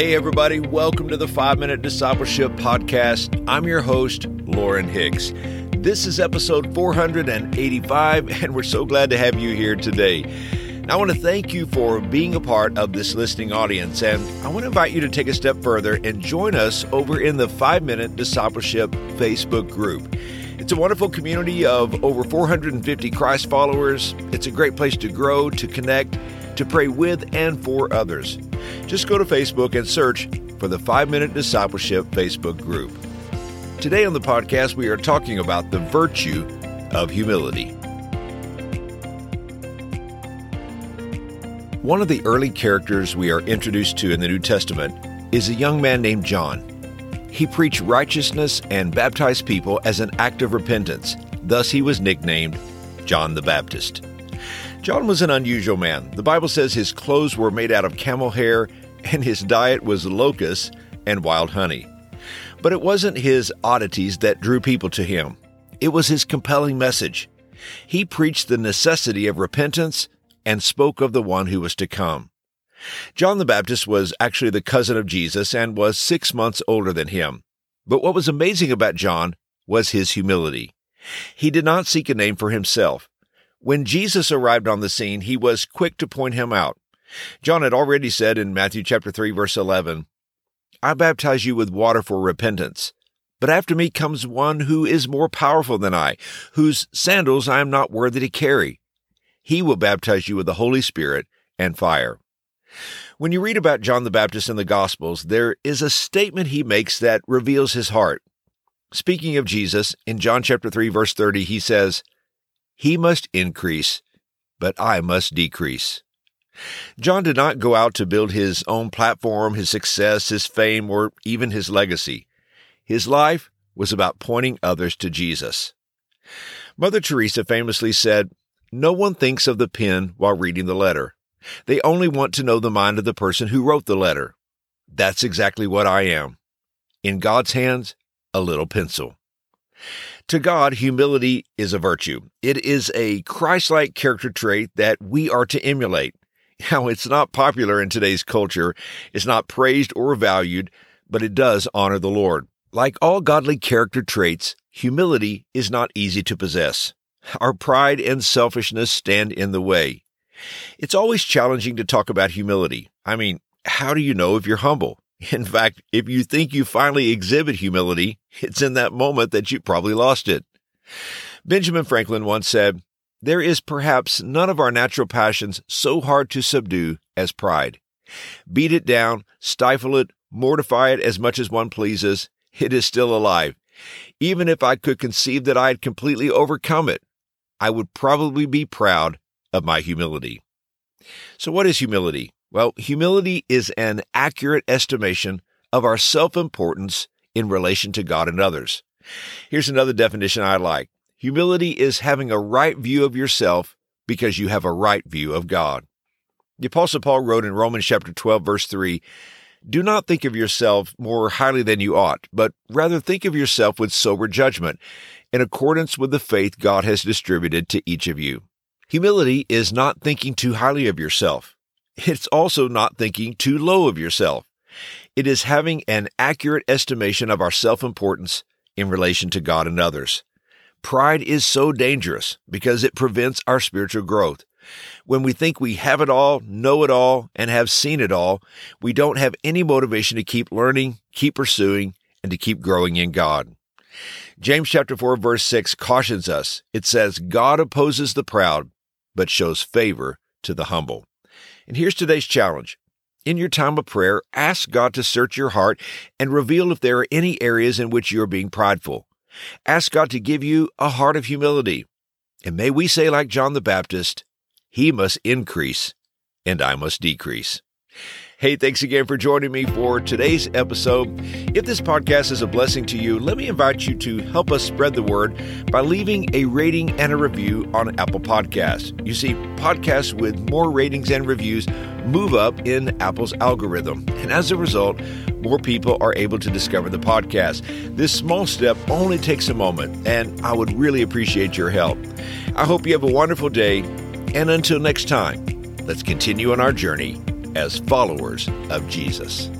Hey, everybody, welcome to the 5 Minute Discipleship Podcast. I'm your host, Lauren Hicks. This is episode 485, and we're so glad to have you here today. I want to thank you for being a part of this listening audience, and I want to invite you to take a step further and join us over in the 5 Minute Discipleship Facebook group. It's a wonderful community of over 450 Christ followers. It's a great place to grow, to connect, to pray with and for others. Just go to Facebook and search for the 5 Minute Discipleship Facebook group. Today on the podcast, we are talking about the virtue of humility. One of the early characters we are introduced to in the New Testament is a young man named John. He preached righteousness and baptized people as an act of repentance. Thus, he was nicknamed John the Baptist. John was an unusual man. The Bible says his clothes were made out of camel hair and his diet was locusts and wild honey. But it wasn't his oddities that drew people to him, it was his compelling message. He preached the necessity of repentance and spoke of the one who was to come. John the Baptist was actually the cousin of Jesus and was six months older than him. But what was amazing about John was his humility. He did not seek a name for himself. When Jesus arrived on the scene, he was quick to point him out. John had already said in Matthew chapter 3 verse 11, I baptize you with water for repentance, but after me comes one who is more powerful than I, whose sandals I am not worthy to carry. He will baptize you with the Holy Spirit and fire. When you read about John the Baptist in the Gospels, there is a statement he makes that reveals his heart. Speaking of Jesus, in John chapter 3 verse 30, he says, he must increase, but I must decrease. John did not go out to build his own platform, his success, his fame, or even his legacy. His life was about pointing others to Jesus. Mother Teresa famously said, No one thinks of the pen while reading the letter. They only want to know the mind of the person who wrote the letter. That's exactly what I am. In God's hands, a little pencil. To God, humility is a virtue. It is a Christ like character trait that we are to emulate. Now, it's not popular in today's culture, it's not praised or valued, but it does honor the Lord. Like all godly character traits, humility is not easy to possess. Our pride and selfishness stand in the way. It's always challenging to talk about humility. I mean, how do you know if you're humble? In fact, if you think you finally exhibit humility, it's in that moment that you probably lost it. Benjamin Franklin once said, There is perhaps none of our natural passions so hard to subdue as pride. Beat it down, stifle it, mortify it as much as one pleases, it is still alive. Even if I could conceive that I had completely overcome it, I would probably be proud of my humility. So, what is humility? Well, humility is an accurate estimation of our self importance in relation to God and others. Here's another definition I like humility is having a right view of yourself because you have a right view of God. The Apostle Paul wrote in Romans chapter 12, verse 3 Do not think of yourself more highly than you ought, but rather think of yourself with sober judgment, in accordance with the faith God has distributed to each of you. Humility is not thinking too highly of yourself. It's also not thinking too low of yourself. It is having an accurate estimation of our self importance in relation to God and others. Pride is so dangerous because it prevents our spiritual growth. When we think we have it all, know it all, and have seen it all, we don't have any motivation to keep learning, keep pursuing, and to keep growing in God. James chapter 4 verse 6 cautions us. It says, God opposes the proud, but shows favor to the humble. And here's today's challenge. In your time of prayer, ask God to search your heart and reveal if there are any areas in which you're being prideful. Ask God to give you a heart of humility. And may we say, like John the Baptist, He must increase and I must decrease. Hey, thanks again for joining me for today's episode. If this podcast is a blessing to you, let me invite you to help us spread the word by leaving a rating and a review on Apple Podcasts. You see, podcasts with more ratings and reviews move up in Apple's algorithm, and as a result, more people are able to discover the podcast. This small step only takes a moment, and I would really appreciate your help. I hope you have a wonderful day, and until next time, let's continue on our journey as followers of Jesus.